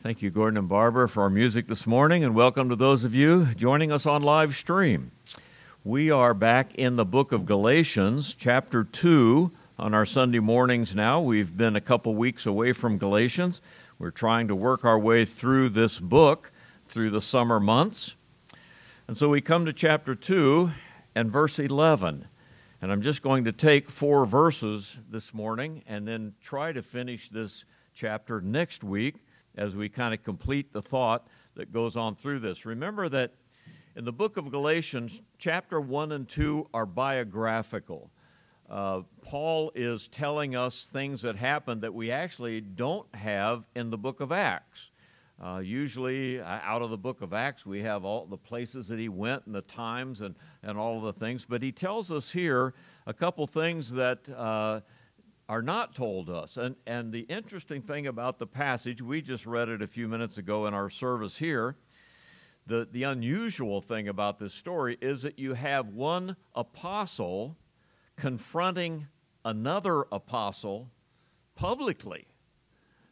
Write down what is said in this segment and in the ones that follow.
Thank you, Gordon and Barbara, for our music this morning, and welcome to those of you joining us on live stream. We are back in the book of Galatians, chapter 2, on our Sunday mornings now. We've been a couple weeks away from Galatians. We're trying to work our way through this book through the summer months. And so we come to chapter 2 and verse 11. And I'm just going to take four verses this morning and then try to finish this chapter next week as we kind of complete the thought that goes on through this. Remember that in the book of Galatians, chapter 1 and 2 are biographical. Uh, Paul is telling us things that happened that we actually don't have in the book of Acts. Uh, usually, uh, out of the book of Acts, we have all the places that he went and the times and, and all of the things. But he tells us here a couple things that uh, are not told us. And, and the interesting thing about the passage, we just read it a few minutes ago in our service here. The, the unusual thing about this story is that you have one apostle confronting another apostle publicly.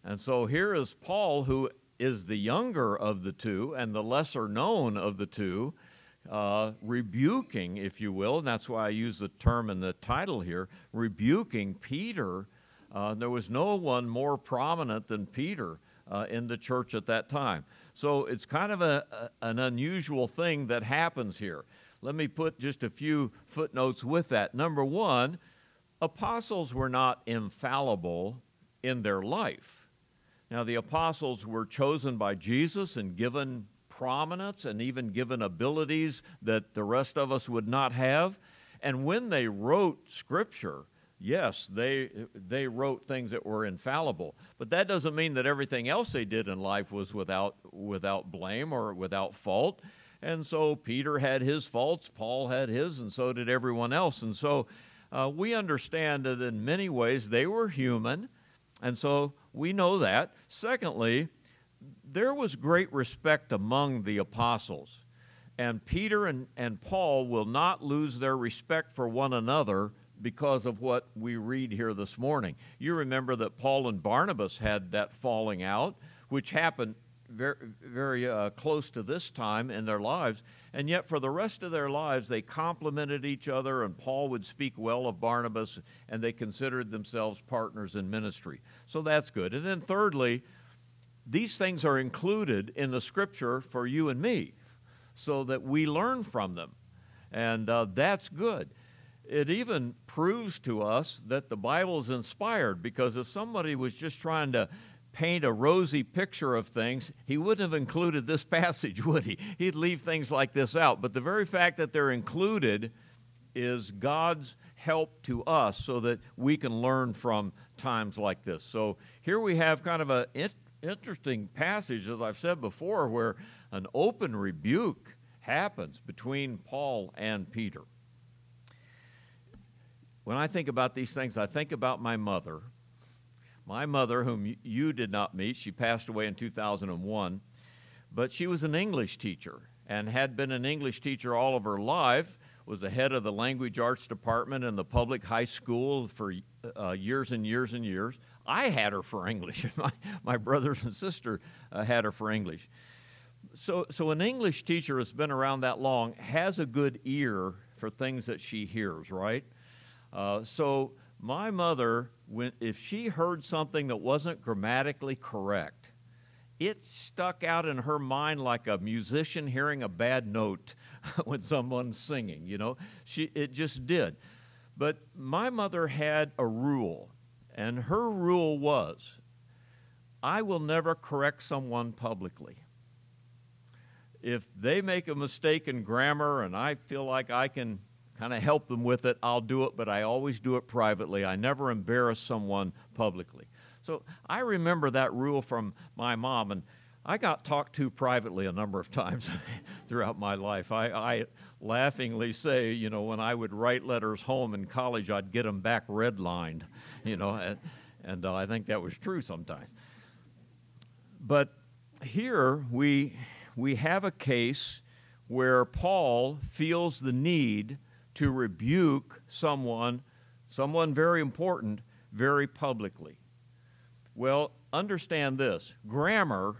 And so here is Paul, who is the younger of the two and the lesser known of the two, uh, rebuking, if you will, and that's why I use the term in the title here, rebuking Peter. Uh, there was no one more prominent than Peter uh, in the church at that time. So it's kind of a, a, an unusual thing that happens here. Let me put just a few footnotes with that. Number one, apostles were not infallible in their life. Now, the apostles were chosen by Jesus and given prominence and even given abilities that the rest of us would not have. And when they wrote Scripture, yes, they, they wrote things that were infallible. But that doesn't mean that everything else they did in life was without, without blame or without fault. And so Peter had his faults, Paul had his, and so did everyone else. And so uh, we understand that in many ways they were human, and so we know that. Secondly, there was great respect among the apostles. And Peter and, and Paul will not lose their respect for one another because of what we read here this morning. You remember that Paul and Barnabas had that falling out, which happened very, very uh, close to this time in their lives. And yet, for the rest of their lives, they complimented each other, and Paul would speak well of Barnabas, and they considered themselves partners in ministry. So that's good. And then, thirdly, these things are included in the scripture for you and me so that we learn from them. And uh, that's good. It even proves to us that the Bible is inspired because if somebody was just trying to paint a rosy picture of things, he wouldn't have included this passage, would he? He'd leave things like this out. But the very fact that they're included is God's help to us so that we can learn from times like this. So here we have kind of a interesting passage, as I've said before, where an open rebuke happens between Paul and Peter. When I think about these things, I think about my mother. My mother, whom you did not meet, she passed away in 2001, but she was an English teacher and had been an English teacher all of her life, was the head of the language arts department in the public high school for uh, years and years and years. I had her for English. my, my brothers and sister uh, had her for English. So, so an English teacher has been around that long has a good ear for things that she hears, right? Uh, so my mother, when, if she heard something that wasn't grammatically correct, it stuck out in her mind like a musician hearing a bad note when someone's singing, you know? She, it just did. But my mother had a rule and her rule was I will never correct someone publicly. If they make a mistake in grammar and I feel like I can kind of help them with it, I'll do it, but I always do it privately. I never embarrass someone publicly. So I remember that rule from my mom, and I got talked to privately a number of times throughout my life. I, I, laughingly say, you know, when I would write letters home in college, I'd get them back redlined you know, and, and uh, I think that was true sometimes. But here we, we have a case where Paul feels the need to rebuke someone, someone very important, very publicly. Well, understand this grammar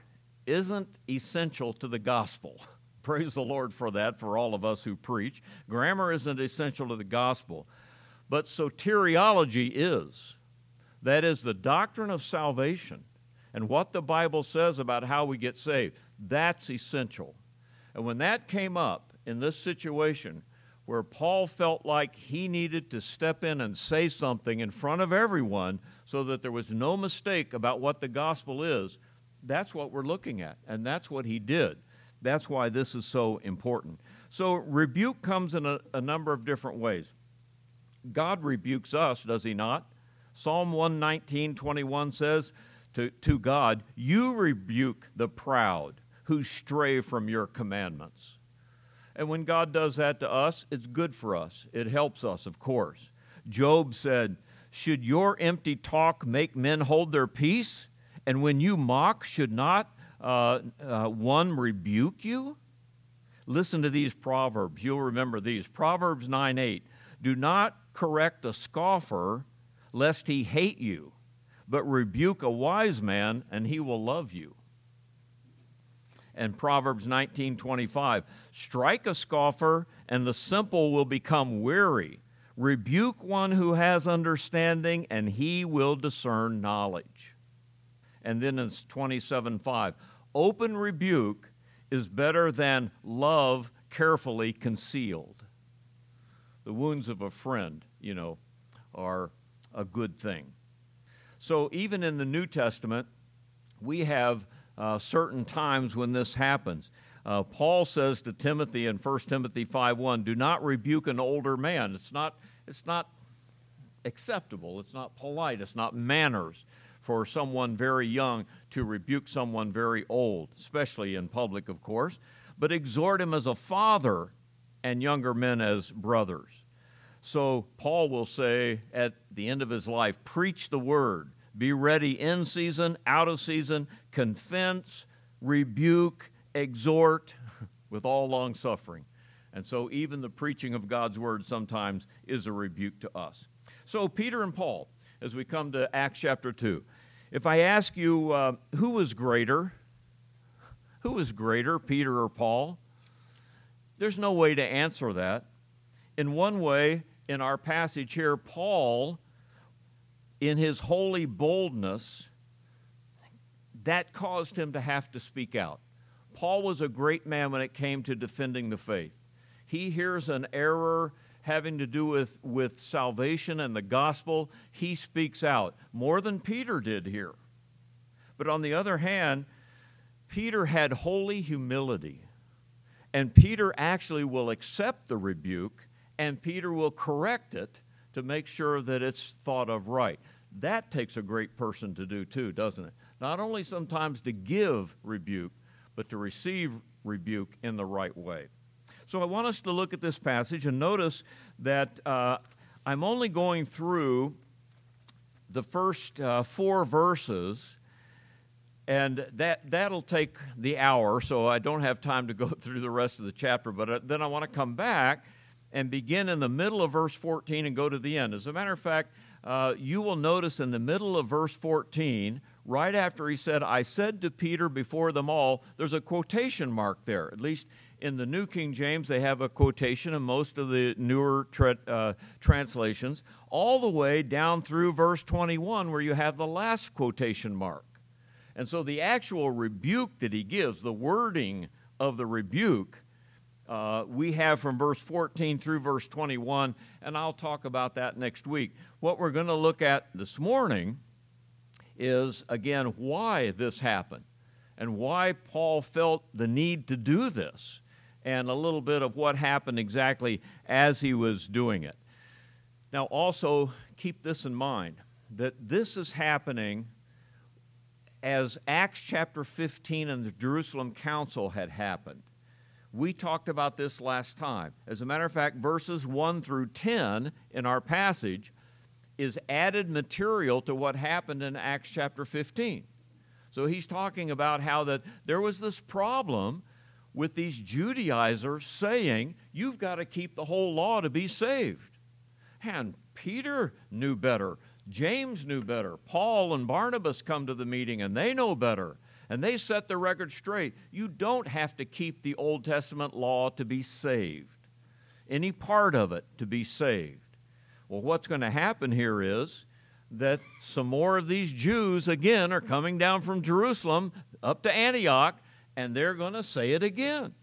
isn't essential to the gospel. Praise the Lord for that, for all of us who preach. Grammar isn't essential to the gospel, but soteriology is. That is the doctrine of salvation and what the Bible says about how we get saved. That's essential. And when that came up in this situation, where Paul felt like he needed to step in and say something in front of everyone so that there was no mistake about what the gospel is, that's what we're looking at. And that's what he did. That's why this is so important. So, rebuke comes in a, a number of different ways. God rebukes us, does he not? Psalm 119, 21 says to, to God, You rebuke the proud who stray from your commandments. And when God does that to us, it's good for us. It helps us, of course. Job said, Should your empty talk make men hold their peace? And when you mock, should not uh, uh, one rebuke you? Listen to these proverbs. You'll remember these. Proverbs 9 8. Do not correct a scoffer, lest he hate you, but rebuke a wise man, and he will love you. And Proverbs 19 25. Strike a scoffer, and the simple will become weary. Rebuke one who has understanding, and he will discern knowledge. And then in 27 5. Open rebuke is better than love carefully concealed. The wounds of a friend, you know, are a good thing. So even in the New Testament, we have uh, certain times when this happens. Uh, Paul says to Timothy in 1 Timothy 5:1, "Do not rebuke an older man. It's not, it's not acceptable. It's not polite. It's not manners for someone very young to rebuke someone very old, especially in public, of course, but exhort him as a father and younger men as brothers. So Paul will say at the end of his life, preach the word, be ready in season, out of season, convince, rebuke, exhort with all long suffering. And so even the preaching of God's word sometimes is a rebuke to us. So Peter and Paul, as we come to Acts chapter 2, if I ask you, uh, who was greater? Who was greater, Peter or Paul? There's no way to answer that. In one way, in our passage here, Paul, in his holy boldness, that caused him to have to speak out. Paul was a great man when it came to defending the faith. He hears an error having to do with, with salvation and the gospel, he speaks out more than Peter did here. But on the other hand, Peter had holy humility. And Peter actually will accept the rebuke and Peter will correct it to make sure that it's thought of right. That takes a great person to do too, doesn't it? Not only sometimes to give rebuke, but to receive rebuke in the right way. So I want us to look at this passage and notice that uh, I'm only going through the first uh, four verses, and that, that'll take the hour, so I don't have time to go through the rest of the chapter. But uh, then I want to come back and begin in the middle of verse 14 and go to the end. As a matter of fact, uh, you will notice in the middle of verse 14, right after he said, I said to Peter before them all, there's a quotation mark there. At least in the New King James, they have a quotation, and most of the newer tra- uh, translations, all the way down through verse 21, where you have the last quotation mark. And so the actual rebuke that he gives, the wording of the rebuke, uh, we have from verse 14 through verse 21, and I'll talk about that next week. What we're going to look at this morning is, again, why this happened and why Paul felt the need to do this and a little bit of what happened exactly as he was doing it. Now, also keep this in mind that this is happening as Acts chapter 15 and the Jerusalem Council had happened. We talked about this last time. As a matter of fact, verses 1 through 10 in our passage is added material to what happened in Acts chapter 15. So he's talking about how that there was this problem with these Judaizers saying, You've got to keep the whole law to be saved. And Peter knew better. James knew better. Paul and Barnabas come to the meeting and they know better. And they set the record straight. You don't have to keep the Old Testament law to be saved, any part of it to be saved. Well, what's going to happen here is that some more of these Jews, again, are coming down from Jerusalem up to Antioch, and they're going to say it again.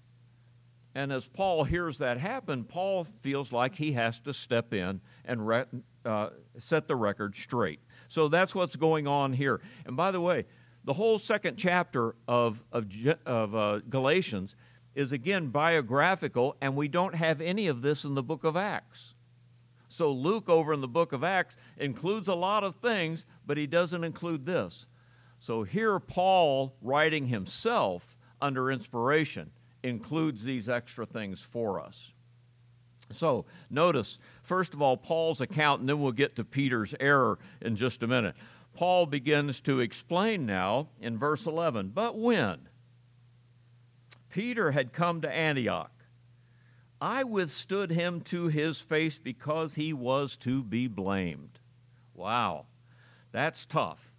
And as Paul hears that happen, Paul feels like he has to step in and re- uh, set the record straight. So that's what's going on here. And by the way, the whole second chapter of, of, of uh, Galatians is again biographical, and we don't have any of this in the book of Acts. So Luke, over in the book of Acts, includes a lot of things, but he doesn't include this. So here, Paul, writing himself under inspiration, includes these extra things for us. So, notice, first of all, Paul's account, and then we'll get to Peter's error in just a minute. Paul begins to explain now in verse 11. But when Peter had come to Antioch, I withstood him to his face because he was to be blamed. Wow, that's tough.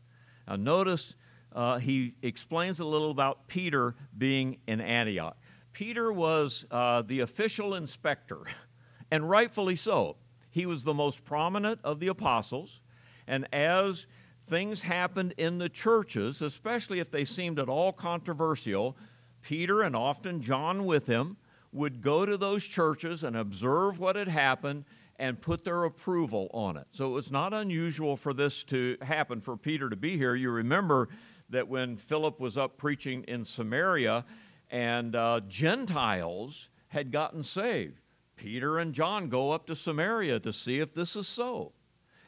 Now, notice uh, he explains a little about Peter being in Antioch. Peter was uh, the official inspector, and rightfully so. He was the most prominent of the apostles, and as things happened in the churches, especially if they seemed at all controversial, Peter and often John with him would go to those churches and observe what had happened and put their approval on it. So it was not unusual for this to happen, for Peter to be here. You remember that when Philip was up preaching in Samaria, and uh, Gentiles had gotten saved. Peter and John go up to Samaria to see if this is so.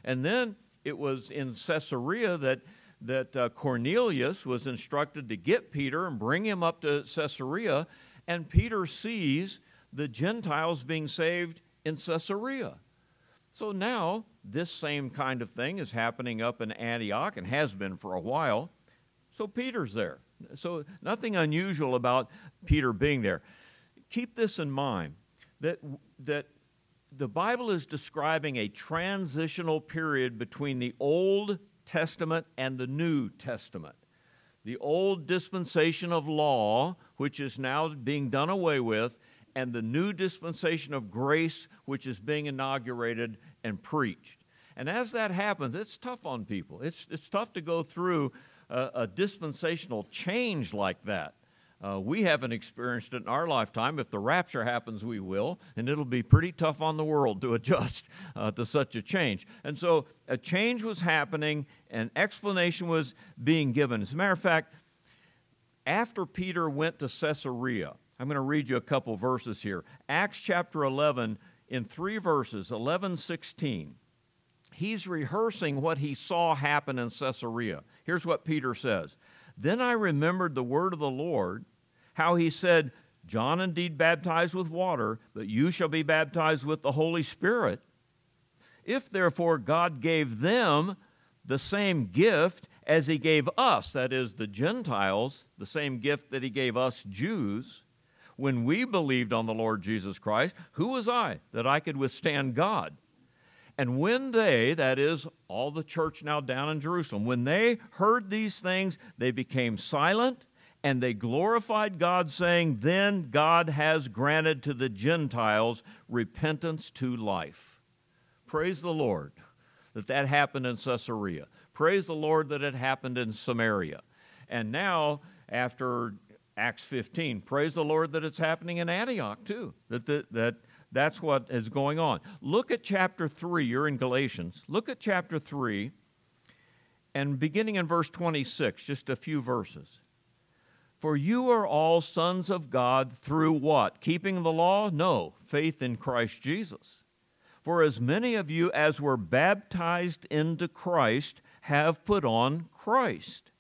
And then it was in Caesarea that, that uh, Cornelius was instructed to get Peter and bring him up to Caesarea, and Peter sees the Gentiles being saved in Caesarea. So now, this same kind of thing is happening up in Antioch and has been for a while. So Peter's there. So, nothing unusual about Peter being there. Keep this in mind that, that the Bible is describing a transitional period between the Old Testament and the New Testament. The old dispensation of law, which is now being done away with, and the new dispensation of grace, which is being inaugurated and preached. And as that happens, it's tough on people. It's, it's tough to go through a, a dispensational change like that. Uh, we haven't experienced it in our lifetime. If the rapture happens, we will, and it'll be pretty tough on the world to adjust uh, to such a change. And so a change was happening, and explanation was being given. As a matter of fact, after Peter went to Caesarea, I'm going to read you a couple verses here. Acts chapter 11, in three verses, 11, 16 he's rehearsing what he saw happen in Caesarea. Here's what Peter says Then I remembered the word of the Lord, how he said, John indeed baptized with water, but you shall be baptized with the Holy Spirit. If therefore God gave them the same gift as he gave us, that is, the Gentiles, the same gift that he gave us Jews, when we believed on the Lord Jesus Christ, who was I that I could withstand God? And when they, that is, all the church now down in Jerusalem, when they heard these things, they became silent and they glorified God, saying, Then God has granted to the Gentiles repentance to life. Praise the Lord that that happened in Caesarea. Praise the Lord that it happened in Samaria. And now, after Acts 15, praise the Lord that it's happening in Antioch too, that, that, that that's what is going on. Look at chapter 3. You're in Galatians. Look at chapter 3 and beginning in verse 26, just a few verses. For you are all sons of God through what? Keeping the law? No, faith in Christ Jesus. For as many of you as were baptized into Christ have put on Christ.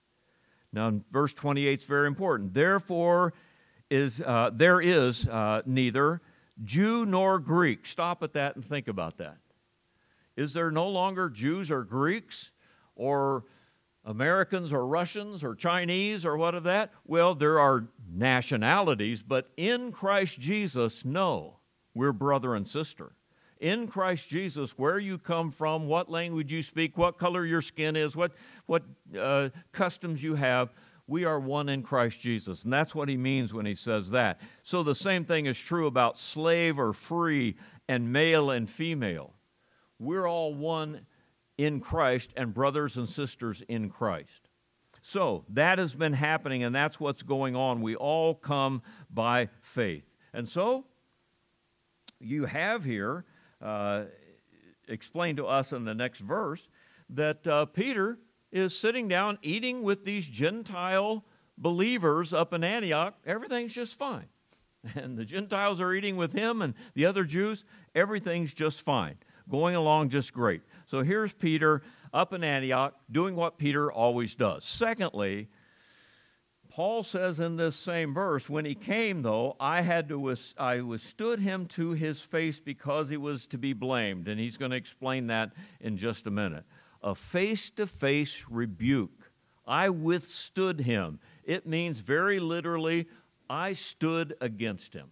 Now, verse 28 is very important. Therefore, is uh, there is uh, neither Jew nor Greek. Stop at that and think about that. Is there no longer Jews or Greeks or Americans or Russians or Chinese or what of that? Well, there are nationalities, but in Christ Jesus, no. We're brother and sister. In Christ Jesus, where you come from, what language you speak, what color your skin is, what, what uh, customs you have, We are one in Christ Jesus. And that's what he means when he says that. So the same thing is true about slave or free and male and female. We're all one in Christ and brothers and sisters in Christ. So that has been happening, and that's what's going on. We all come by faith. And so you have here uh, explained to us in the next verse that uh, Peter is sitting down eating with these Gentile believers up in Antioch. Everything's just fine. And the Gentiles are eating with him and the other Jews. Everything's just fine, going along just great. So here's Peter up in Antioch doing what Peter always does. Secondly, Paul says in this same verse, when he came, though, I had to I withstood him to his face because he was to be blamed, and he's going to explain that in just a minute. A face-to-face rebuke. I withstood him. It means very literally, I stood against him.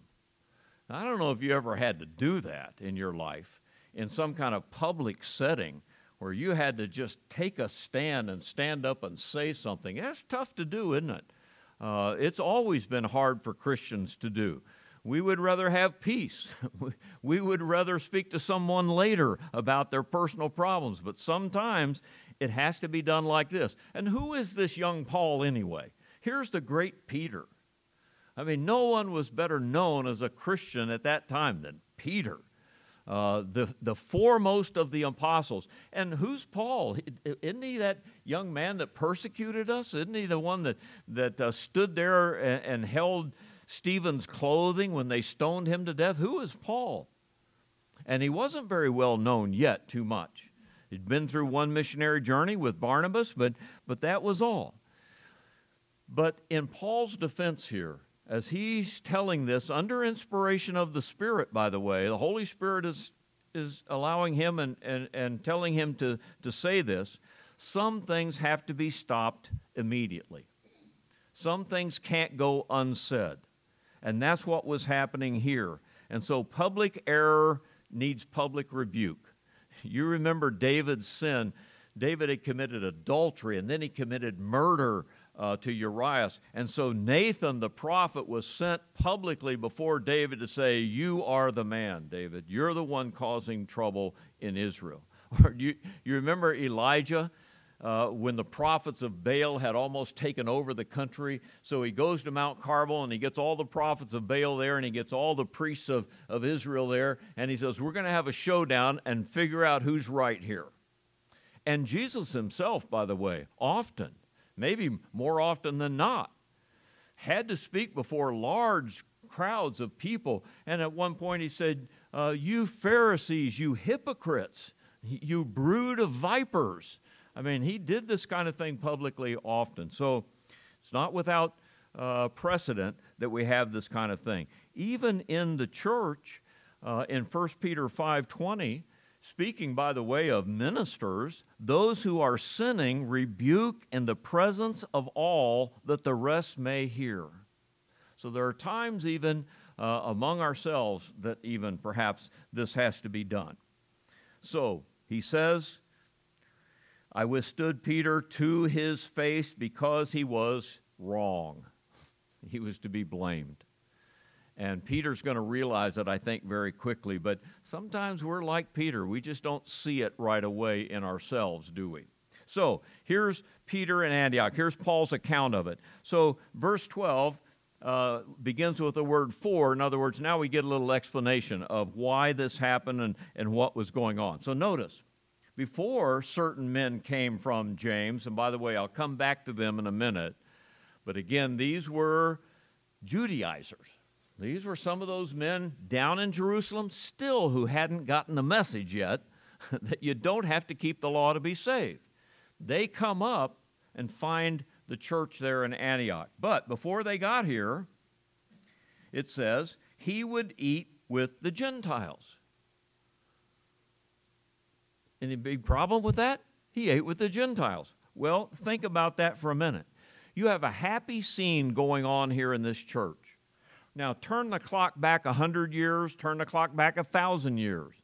Now, I don't know if you ever had to do that in your life in some kind of public setting where you had to just take a stand and stand up and say something. That's tough to do, isn't it? Uh, it's always been hard for Christians to do. We would rather have peace. we would rather speak to someone later about their personal problems, but sometimes it has to be done like this. And who is this young Paul anyway? Here's the great Peter. I mean, no one was better known as a Christian at that time than Peter. Uh, the, the foremost of the apostles. And who's Paul? Isn't he that young man that persecuted us? Isn't he the one that, that uh, stood there and, and held Stephen's clothing when they stoned him to death? Who is Paul? And he wasn't very well known yet, too much. He'd been through one missionary journey with Barnabas, but, but that was all. But in Paul's defense here, as he's telling this under inspiration of the Spirit, by the way, the Holy Spirit is, is allowing him and, and, and telling him to, to say this. Some things have to be stopped immediately. Some things can't go unsaid. And that's what was happening here. And so public error needs public rebuke. You remember David's sin. David had committed adultery and then he committed murder uh, to Urias. And so Nathan the prophet was sent publicly before David to say, You are the man, David. You're the one causing trouble in Israel. Or you, you remember Elijah? Uh, when the prophets of Baal had almost taken over the country. So he goes to Mount Carmel and he gets all the prophets of Baal there and he gets all the priests of, of Israel there. And he says, We're going to have a showdown and figure out who's right here. And Jesus himself, by the way, often maybe more often than not, had to speak before large crowds of people. And at one point he said, uh, You Pharisees, you hypocrites, you brood of vipers. I mean, he did this kind of thing publicly often. So it's not without uh, precedent that we have this kind of thing. Even in the church, uh, in 1 Peter 5.20, Speaking, by the way, of ministers, those who are sinning rebuke in the presence of all that the rest may hear. So there are times, even uh, among ourselves, that even perhaps this has to be done. So he says, I withstood Peter to his face because he was wrong. He was to be blamed. And Peter's going to realize it, I think, very quickly. But sometimes we're like Peter. We just don't see it right away in ourselves, do we? So here's Peter and Antioch. Here's Paul's account of it. So, verse 12 uh, begins with the word for. In other words, now we get a little explanation of why this happened and, and what was going on. So, notice, before certain men came from James, and by the way, I'll come back to them in a minute, but again, these were Judaizers. These were some of those men down in Jerusalem still who hadn't gotten the message yet that you don't have to keep the law to be saved. They come up and find the church there in Antioch. But before they got here, it says, he would eat with the Gentiles. Any big problem with that? He ate with the Gentiles. Well, think about that for a minute. You have a happy scene going on here in this church. Now, turn the clock back a hundred years, turn the clock back a thousand years,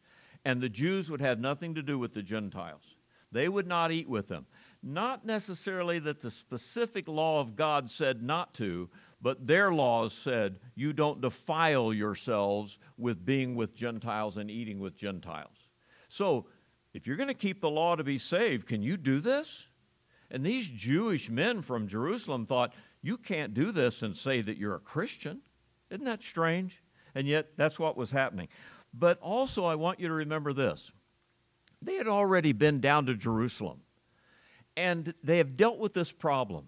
and the Jews would have nothing to do with the Gentiles. They would not eat with them. not necessarily that the specific law of God said not to, but their laws said you don't defile yourselves with being with Gentiles and eating with Gentiles. So, if you're going to keep the law to be saved, can you do this? And these Jewish men from Jerusalem thought, you can't do this and say that you're a Christian. Isn't that strange? And yet, that's what was happening. But also, I want you to remember this they had already been down to Jerusalem, and they have dealt with this problem.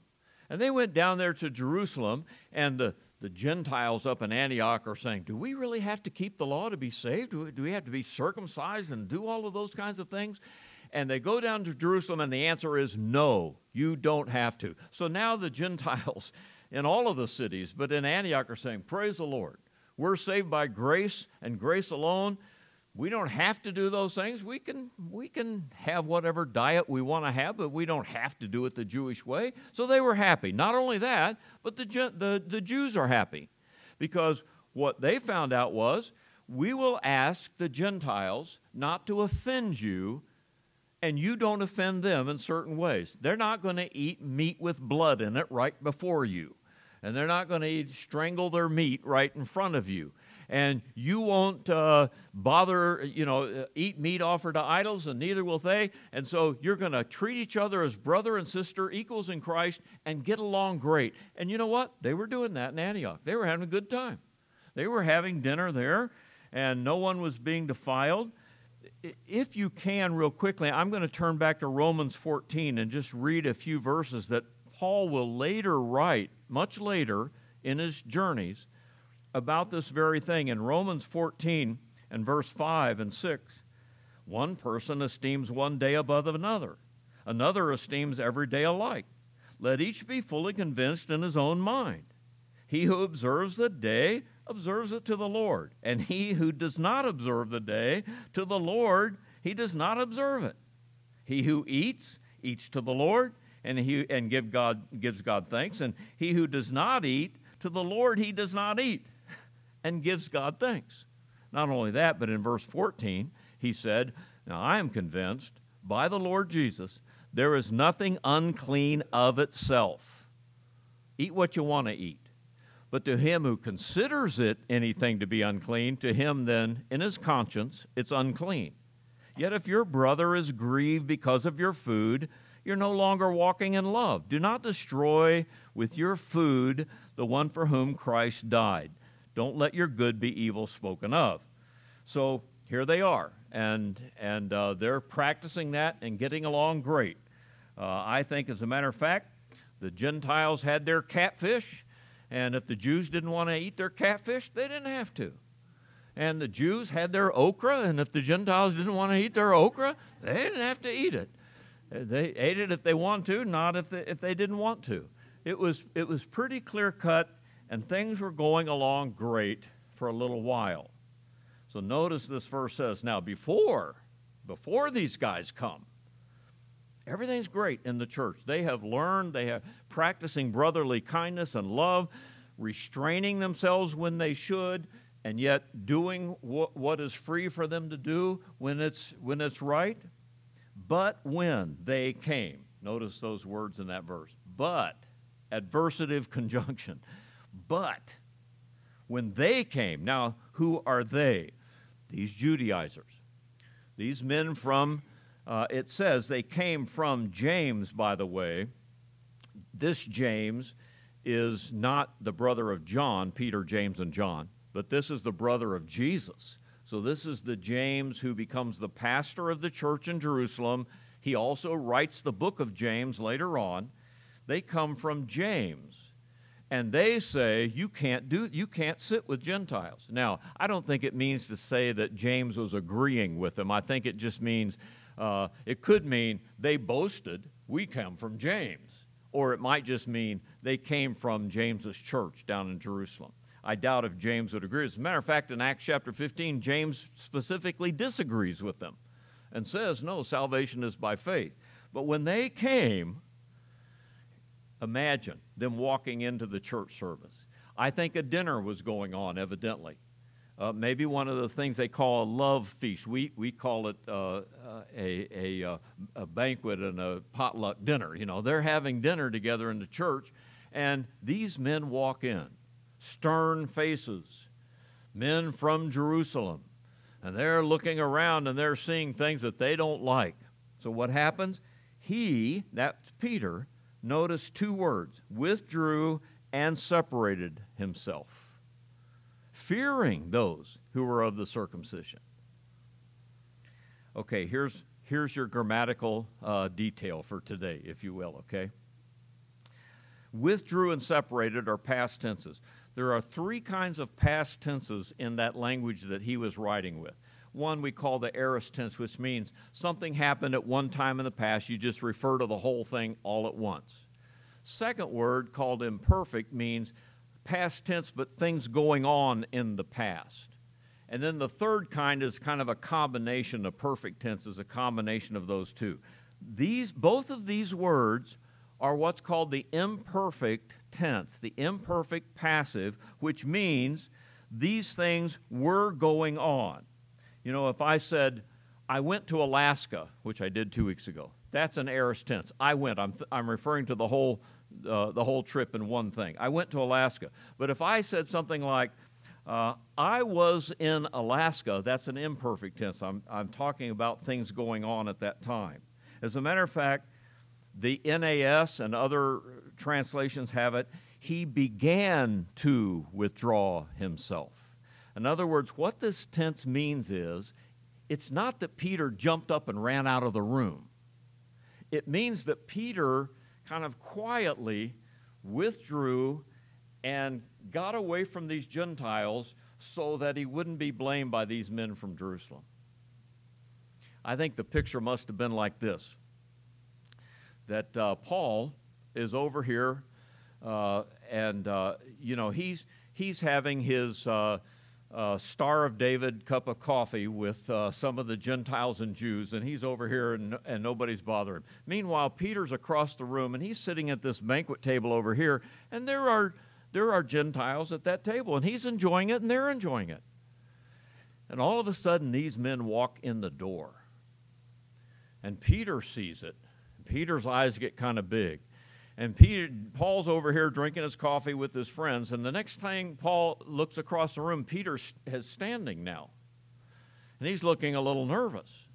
And they went down there to Jerusalem, and the, the Gentiles up in Antioch are saying, Do we really have to keep the law to be saved? Do we, have to be circumcised and do all of those kinds of things? And they go down to Jerusalem, and the answer is no, you don't have to. So now the Gentiles in all of the cities, but in Antioch, are saying, Praise the Lord. We're saved by grace and grace alone. We don't have to do those things. We can, we can have whatever diet we want to have, but we don't have to do it the Jewish way. So they were happy. Not only that, but the, the, the Jews are happy because what they found out was we will ask the Gentiles not to offend you, and you don't offend them in certain ways. They're not going to eat meat with blood in it right before you, and they're not going to strangle their meat right in front of you and you won't uh, bother, you know, eat meat offered to idols, and neither will they. And so you're going to treat each other as brother and sister, equals in Christ, and get along great. And you know what? They were doing that in Antioch. They were having a good time. They were having dinner there, and no one was being defiled. If you can, real quickly, I'm going to turn back to Romans 14 and just read a few verses that Paul will later write, much later in his journeys, about this very thing. In Romans 14 and verse 5 and 6, one person esteems one day above another, another esteems every day alike. Let each be fully convinced in his own mind. He who observes the day observes it to the Lord, and he who does not observe the day to the Lord, he does not observe it. He who eats, eats to the Lord, and he and give God gives God thanks, and he who does not eat, to the Lord he does not eat, and gives God thanks. Not only that, but in verse 14, he said, Now I am convinced by the Lord Jesus there is nothing unclean of itself. Eat what you want to eat. But to him who considers it anything to be unclean, to him then, in his conscience, it's unclean. Yet if your brother is grieved because of your food, you're no longer walking in love. Do not destroy with your food the one for whom Christ died. Don't let your good be evil spoken of. So here they are, and, and uh, they're practicing that and getting along great. Uh, I think, as a matter of fact, the Gentiles had their catfish, and if the Jews didn't want to eat their catfish, they didn't have to. And the Jews had their okra, and if the Gentiles didn't want to eat their okra, they didn't have to eat it. They ate it if they wanted to, not if they, if they didn't want to. It was, it was pretty clear cut and things were going along great for a little while. So notice this verse says, now before, before these guys come, everything's great in the church. They have learned, they have practicing brotherly kindness and love, restraining themselves when they should, and yet doing what, what is free for them to do when it's, when it's right. But when they came, notice those words in that verse, but, adversative conjunction. But when they came, now who are they? These Judaizers. These men from, uh, it says they came from James, by the way. This James is not the brother of John, Peter, James, and John, but this is the brother of Jesus. So this is the James who becomes the pastor of the church in Jerusalem. He also writes the book of James later on. They come from James and they say you can't do you can't sit with gentiles. Now i don't think it means to say that james was agreeing with them. I think it just means uh, it could mean they boasted we come from james. Or it might just mean they came from james's church down in jerusalem. I doubt if james would agree. As a matter of fact in acts chapter 15 james specifically disagrees with them and says no salvation is by faith. But when they came Imagine them walking into the church service. I think a dinner was going on, evidently. uh, maybe one of the things they call a love feast. We, we call it uh, uh a, a, uh, a, banquet and a potluck dinner. You know, they're having dinner together in the church, and these men walk in, stern faces, men from Jerusalem, and they're looking around and they're seeing things that they don't like. So what happens? He, that's Peter, noticed two words withdrew and separated himself, fearing those who were of the circumcision. Okay, here's, here's your grammatical uh, detail for today, if you will, okay? Withdrew and separated are past tenses. There are three kinds of past tenses in that language that he was writing with. One we call the aorist tense, which means something happened at one time in the past, you just refer to the whole thing all at once. Second word, called imperfect, means past tense, but things going on in the past. And then the third kind is kind of a combination of perfect tense, is a combination of those two. These, both of these words are what's called the imperfect tense, the imperfect passive, which means these things were going on. You know, if I said, I went to Alaska, which I did two weeks ago, that's an aorist tense. I went. I'm, th- I'm referring to the whole, uh, the whole trip in one thing. I went to Alaska. But if I said something like, uh, I was in Alaska, that's an imperfect tense. I'm, I'm talking about things going on at that time. As a matter of fact, the NAS and other translations have it, he began to withdraw himself. In other words, what this tense means is it's not that Peter jumped up and ran out of the room. It means that Peter kind of quietly withdrew and got away from these Gentiles so that he wouldn't be blamed by these men from Jerusalem. I think the picture must have been like this that uh, Paul is over here, uh, and uh, you know he's he's having his uh, Star of David cup of coffee with uh, some of the Gentiles and Jews, and he's over here and, and nobody's bothering him. Meanwhile, Peter's across the room, and he's sitting at this banquet table over here, and there are there are Gentiles at that table, and he's enjoying it, and they're enjoying it. And all of a sudden, these men walk in the door, and Peter sees it. Peter's eyes get kind of big. And Peter, Paul's over here drinking his coffee with his friends, and the next time Paul looks across the room, Peter is standing now. And he's looking a little nervous.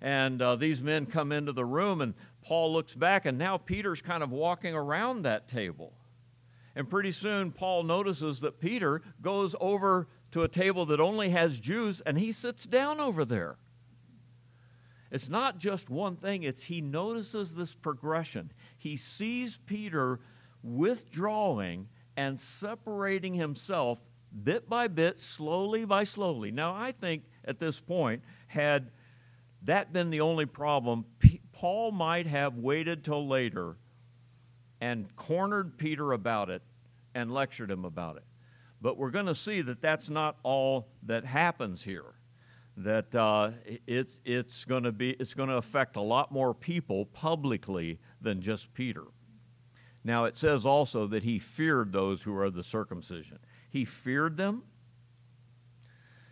And uh, these men come into the room, and Paul looks back, and now Peter's kind of walking around that table. And pretty soon, Paul notices that Peter goes over to a table that only has Jews, and he sits down over there. It's not just one thing, it's he notices this progression. He sees Peter withdrawing and separating himself bit by bit, slowly by slowly. Now, I think at this point, had that been the only problem, Paul might have waited till later and cornered Peter about it and lectured him about it. But we're going to see that that's not all that happens here that uh, it's, it's going to be it's going to affect a lot more people publicly than just Peter. Now it says also that he feared those who are the circumcision. He feared them.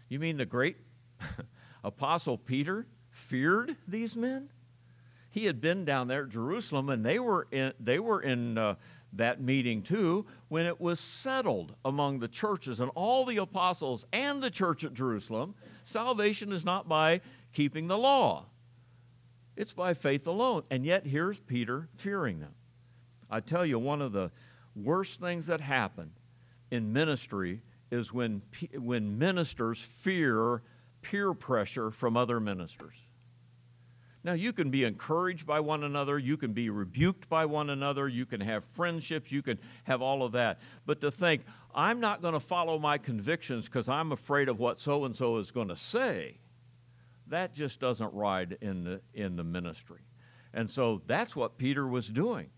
You mean the great apostle Peter feared these men? He had been down there at Jerusalem, and they were in, they were in uh, that meeting too when it was settled among the churches and all the apostles and the church at Jerusalem. Salvation is not by keeping the law, it's by faith alone. And yet, here's Peter fearing them. I tell you, one of the worst things that happen in ministry is when, when ministers fear peer pressure from other ministers. Now, you can be encouraged by one another, you can be rebuked by one another, you can have friendships, you can have all of that. But to think, I'm not going to follow my convictions because I'm afraid of what so and so is going to say, that just doesn't ride in the, in the ministry. And so that's what Peter was doing.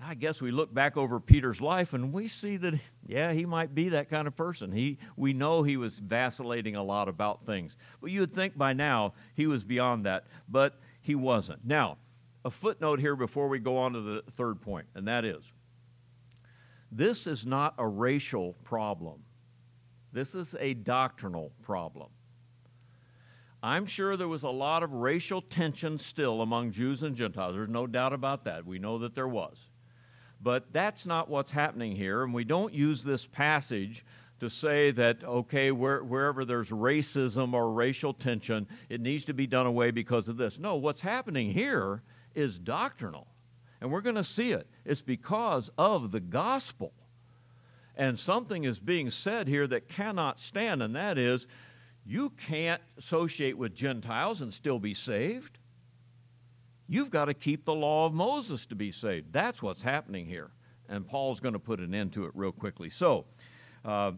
I guess we look back over Peter's life and we see that, yeah, he might be that kind of person. He, we know he was vacillating a lot about things. But you would think by now he was beyond that, but he wasn't. Now, a footnote here before we go on to the third point, and that is this is not a racial problem This is a doctrinal problem. I'm sure there was a lot of racial tension still among Jews and Gentiles. There's no doubt about that. We know that there was. But that's not what's happening here, and we don't use this passage to say that, okay, where, wherever there's racism or racial tension, it needs to be done away because of this. No, what's happening here is doctrinal, and we're going to see it. It's because of the gospel. And something is being said here that cannot stand, and that is you can't associate with Gentiles and still be saved. You've got to keep the law of Moses to be saved. That's what's happening here. And Paul's going to put an end to it real quickly. So, uh,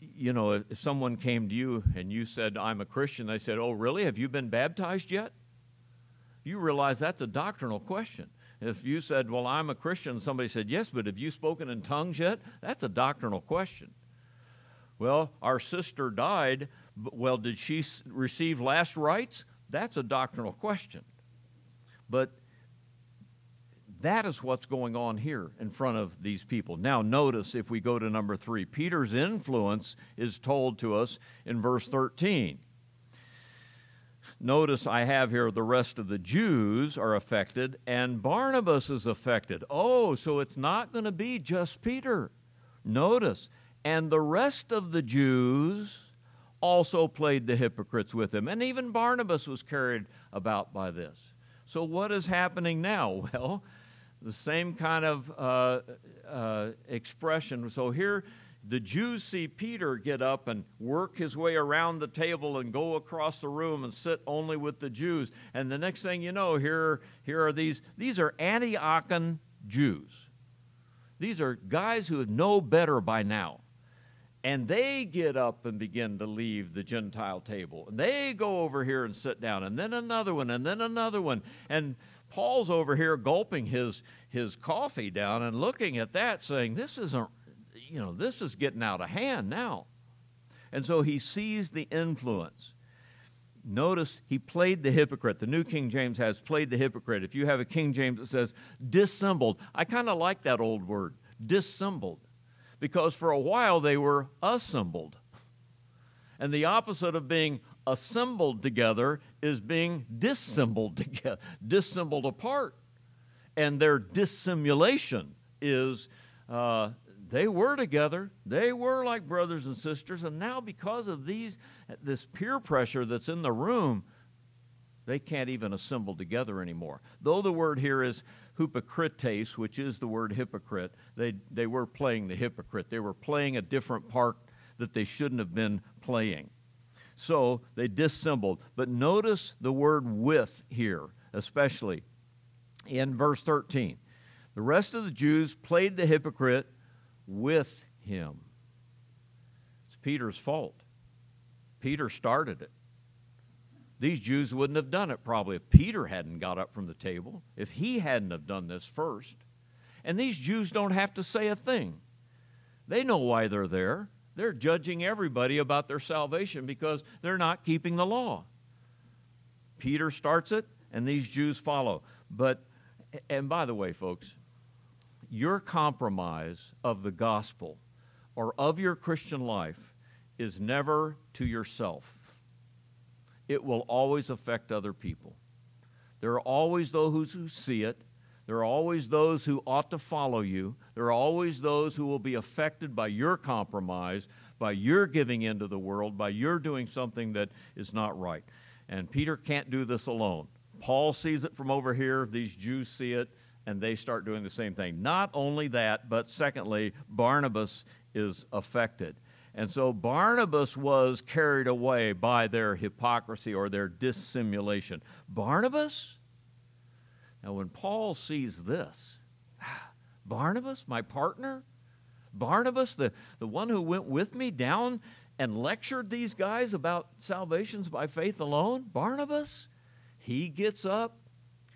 you know, if someone came to you and you said, I'm a Christian, they said, Oh, really? Have you been baptized yet? You realize that's a doctrinal question. If you said, Well, I'm a Christian, somebody said, Yes, but have you spoken in tongues yet? That's a doctrinal question. Well, our sister died. Well, did she receive last rites? That's a doctrinal question. But that is what's going on here in front of these people. Now, notice if we go to number three, Peter's influence is told to us in verse 13. Notice I have here the rest of the Jews are affected and Barnabas is affected. Oh, so it's not going to be just Peter. Notice, and the rest of the Jews also played the hypocrites with him. And even Barnabas was carried about by this. So, what is happening now? Well, the same kind of uh, uh, expression. So, here the Jews see Peter get up and work his way around the table and go across the room and sit only with the Jews. And the next thing you know, here, here are these, these are Antiochian Jews. These are guys who know better by now. And they get up and begin to leave the Gentile table. And they go over here and sit down. And then another one, and then another one. And Paul's over here gulping his, his coffee down and looking at that, saying, This isn't, you know, this is getting out of hand now. And so he sees the influence. Notice he played the hypocrite. The New King James has played the hypocrite. If you have a King James that says dissembled, I kind of like that old word, dissembled because for a while they were assembled. And the opposite of being assembled together is being dissembled together, dissembled apart. And their dissimulation is uh, they were together, they were like brothers and sisters, and now because of these this peer pressure that's in the room, they can't even assemble together anymore. Though the word here is hypocrites, which is the word hypocrite, they, they were playing the hypocrite. They were playing a different part that they shouldn't have been playing. So they dissembled. But notice the word with here, especially in verse 13. The rest of the Jews played the hypocrite with him. It's Peter's fault. Peter started it. These Jews wouldn't have done it probably if Peter hadn't got up from the table, if he hadn't have done this first. And these Jews don't have to say a thing. They know why they're there. They're judging everybody about their salvation because they're not keeping the law. Peter starts it, and these Jews follow. But, and by the way, folks, your compromise of the gospel or of your Christian life is never to yourself it will always affect other people. There are always those who see it. There are always those who ought to follow you. There are always those who will be affected by your compromise, by your giving into the world, by your doing something that is not right. And Peter can't do this alone. Paul sees it from over here, these Jews see it, and they start doing the same thing. Not only that, but secondly, Barnabas is affected. And so Barnabas was carried away by their hypocrisy or their dissimulation. Barnabas? Now, when Paul sees this, ah, Barnabas, my partner, Barnabas, the, the one who went with me down and lectured these guys about salvations by faith alone, Barnabas, he gets up,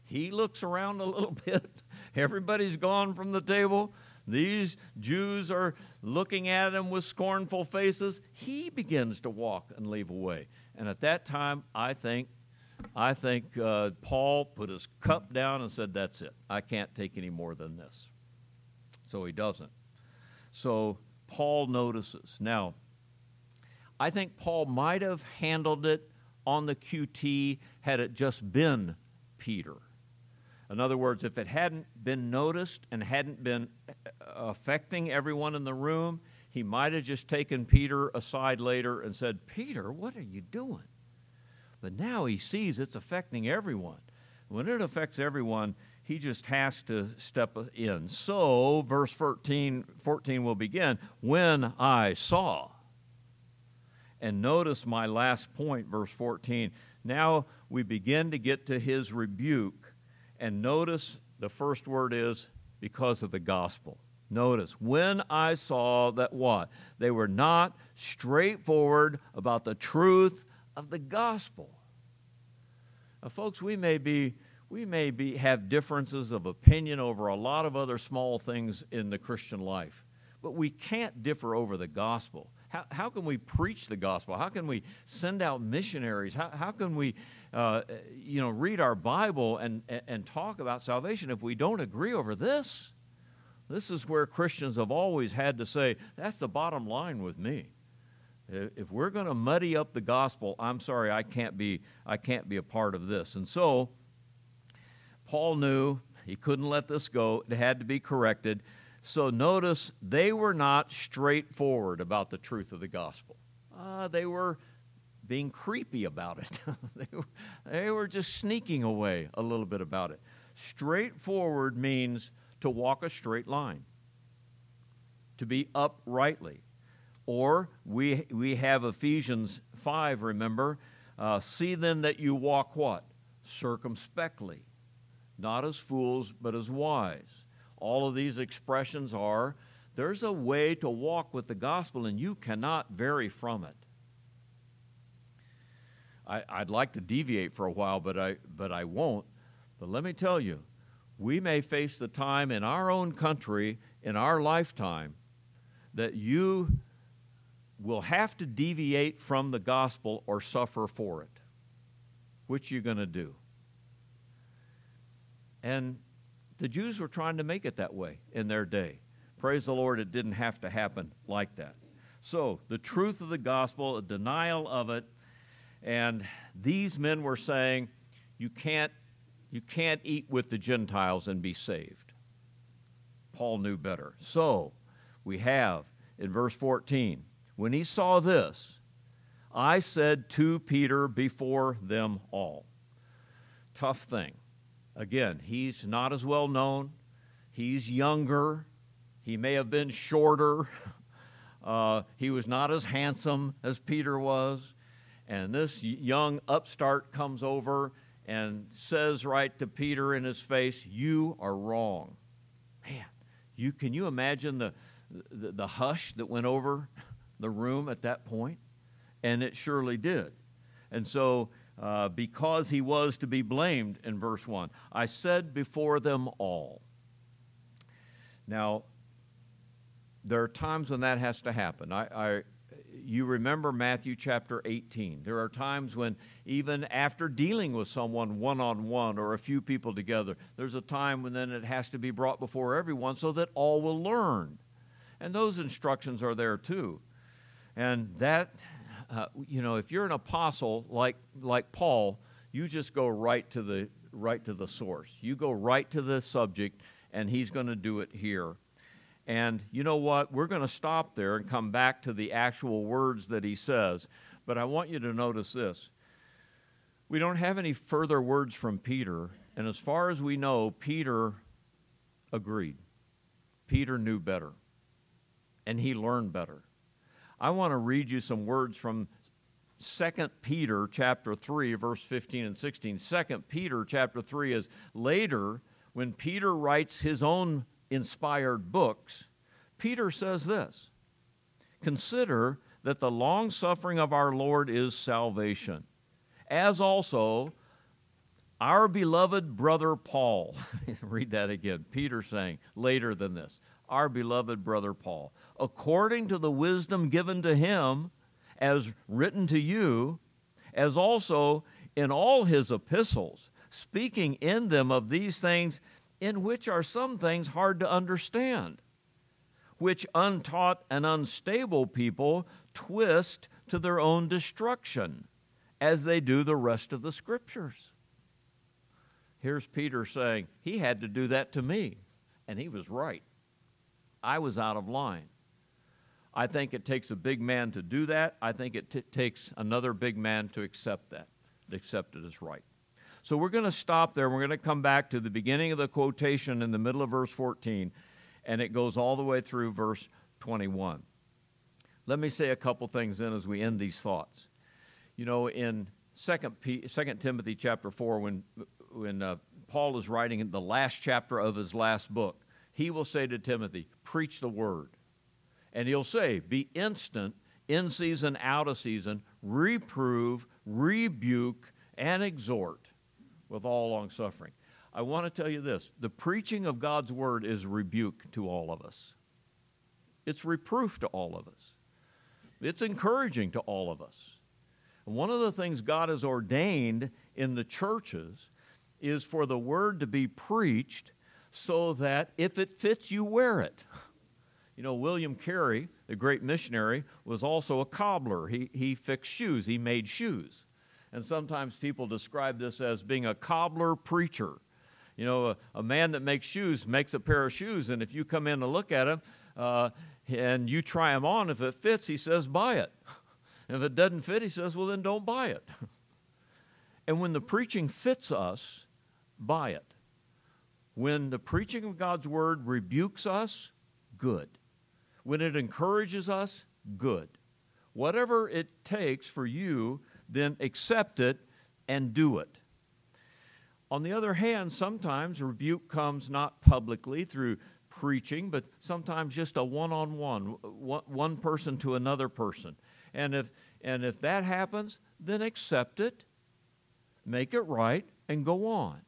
he looks around a little bit. Everybody's gone from the table. These Jews are looking at him with scornful faces. He begins to walk and leave away. And at that time, I think, I think uh, Paul put his cup down and said, "That's it. I can't take any more than this." So he doesn't. So Paul notices. Now, I think Paul might have handled it on the QT had it just been Peter. In other words, if it hadn't been noticed and hadn't been uh, affecting everyone in the room, he might have just taken Peter aside later and said, Peter, what are you doing? But now he sees it's affecting everyone. When it affects everyone, he just has to step in. So, verse 14, 14 will begin when I saw. And notice my last point, verse 14. Now we begin to get to his rebuke. And notice the first word is because of the gospel. Notice, when I saw that what? They were not straightforward about the truth of the gospel. Now, folks, we may be we may be, have differences of opinion over a lot of other small things in the Christian life, but we can't differ over the gospel. How, how can we preach the gospel? How can we send out missionaries? How, how can we, uh, you know, read our Bible and, and talk about salvation if we don't agree over this? This is where Christians have always had to say, that's the bottom line with me. If we're going to muddy up the gospel, I'm sorry, I can't be, I can't be a part of this. And so, Paul knew he couldn't let this go. It had to be corrected. So notice they were not straightforward about the truth of the gospel. Uh, they were being creepy about it. they, were, they were just sneaking away a little bit about it. Straightforward means to walk a straight line, to be uprightly. Or we, we have Ephesians 5, remember? Uh, See then that you walk what? Circumspectly, not as fools, but as wise. All of these expressions are there's a way to walk with the gospel, and you cannot vary from it. I, would like to deviate for a while, but I, but I won't. But let me tell you, we may face the time in our own country, in our lifetime, that you will have to deviate from the gospel or suffer for it. Which you going to do? And the Jews were trying to make it that way in their day. Praise the Lord, it didn't have to happen like that. So, the truth of the gospel, a denial of it, and these men were saying, you can't you can't eat with the Gentiles and be saved. Paul knew better. So, we have in verse 14, when he saw this, I said to Peter before them all. Tough thing. Again, he's not as well known, he's younger, he may have been shorter, uh, he was not as handsome as Peter was. And this young upstart comes over and says right to Peter in his face, You are wrong. Man, you, can you imagine the, the, the hush that went over the room at that point? And it surely did. And so, uh, because he was to be blamed in verse 1, I said before them all. Now, there are times when that has to happen. I, I you remember Matthew chapter 18. There are times when, even after dealing with someone one on one or a few people together, there's a time when then it has to be brought before everyone so that all will learn. And those instructions are there too. And that, uh, you know, if you're an apostle like, like Paul, you just go right to the right to the source. You go right to the subject, and he's going to do it here. And you know what? We're going to stop there and come back to the actual words that he says. But I want you to notice this. We don't have any further words from Peter, and as far as we know, Peter agreed. Peter knew better, and he learned better. I want to read you some words from 2 Peter chapter 3 verse 15 and 16. 2 Peter chapter 3 is later when Peter writes his own inspired books, Peter says this Consider that the long suffering of our Lord is salvation, as also our beloved brother Paul. Read that again. Peter saying later than this, our beloved brother Paul, according to the wisdom given to him, as written to you, as also in all his epistles, speaking in them of these things in which are some things hard to understand, which untaught and unstable people twist to their own destruction, as they do the rest of the scriptures. Here's Peter saying, He had to do that to me, and he was right. I was out of line. I think it takes a big man to do that. I think it t- takes another big man to accept that, accept it as right. So we're going to stop there. We're going to come back to the beginning of the quotation in the middle of verse 14, and it goes all the way through verse 21. Let me say a couple things then as we end these thoughts. You know, in 2 Timothy chapter 4, when, when uh, Paul is writing in the last chapter of his last book, he will say to Timothy, Preach the word. And he'll say, Be instant, in season, out of season, reprove, rebuke, and exhort with all long suffering. I want to tell you this the preaching of God's word is rebuke to all of us, it's reproof to all of us, it's encouraging to all of us. And one of the things God has ordained in the churches is for the word to be preached so that if it fits, you wear it. You know, William Carey, the great missionary, was also a cobbler. He, he fixed shoes, he made shoes. And sometimes people describe this as being a cobbler preacher. You know, a, a man that makes shoes makes a pair of shoes, and if you come in to look at them uh, and you try them on, if it fits, he says, buy it. if it doesn't fit, he says, well, then don't buy it. and when the preaching fits us, buy it. When the preaching of God's word rebukes us, good. When it encourages us, good. Whatever it takes for you then accept it and do it. On the other hand, sometimes rebuke comes not publicly through preaching, but sometimes just a one on one, one person to another person. And if, and if that happens, then accept it, make it right, and go on.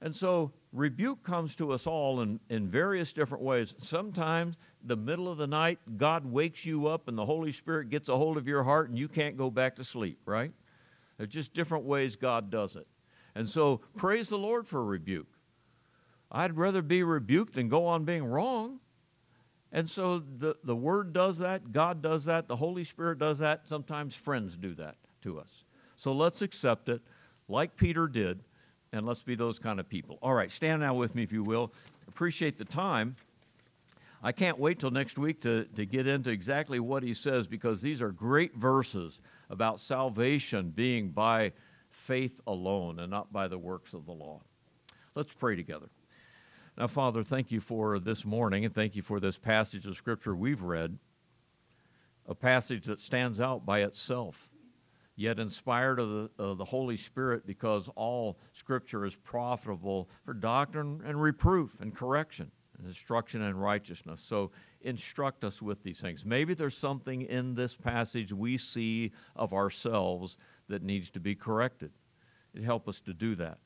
And so rebuke comes to us all in, in various different ways. Sometimes, the middle of the night, God wakes you up and the Holy Spirit gets a hold of your heart and you can't go back to sleep, right? There's just different ways God does it. And so, praise the Lord for rebuke. I'd rather be rebuked than go on being wrong. And so the, the Word does that, God does that, the Holy Spirit does that. Sometimes friends do that to us. So let's accept it like Peter did and let's be those kind of people. All right, stand now with me if you will. Appreciate the time. I can't wait till next week to, to get into exactly what he says because these are great verses about salvation being by faith alone and not by the works of the law. Let's pray together. Now, Father, thank you for this morning and thank you for this passage of Scripture we've read, a passage that stands out by itself yet inspired of the, of the Holy Spirit, because all Scripture is profitable for doctrine and reproof and correction and instruction and righteousness. So instruct us with these things. Maybe there's something in this passage we see of ourselves that needs to be corrected. It help us to do that.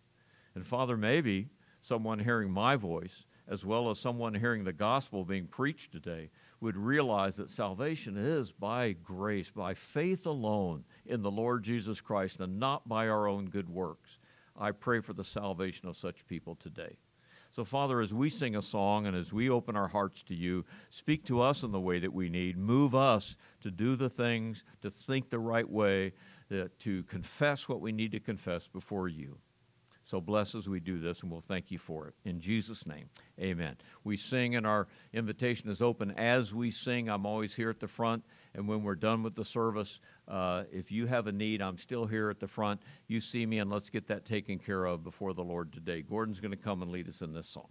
And Father, maybe someone hearing my voice, as well as someone hearing the gospel being preached today, would realize that salvation is by grace, by faith alone in the Lord Jesus Christ, and not by our own good works. I pray for the salvation of such people today. So, Father, as we sing a song and as we open our hearts to you, speak to us in the way that we need. Move us to do the things, to think the right way, to confess what we need to confess before you. So bless as we do this, and we'll thank you for it. In Jesus' name, amen. We sing, and our invitation is open. As we sing, I'm always here at the front, and when we're done with the service, uh, if you have a need, I'm still here at the front. You see me, and let's get that taken care of before the Lord today. Gordon's going to come and lead us in this song.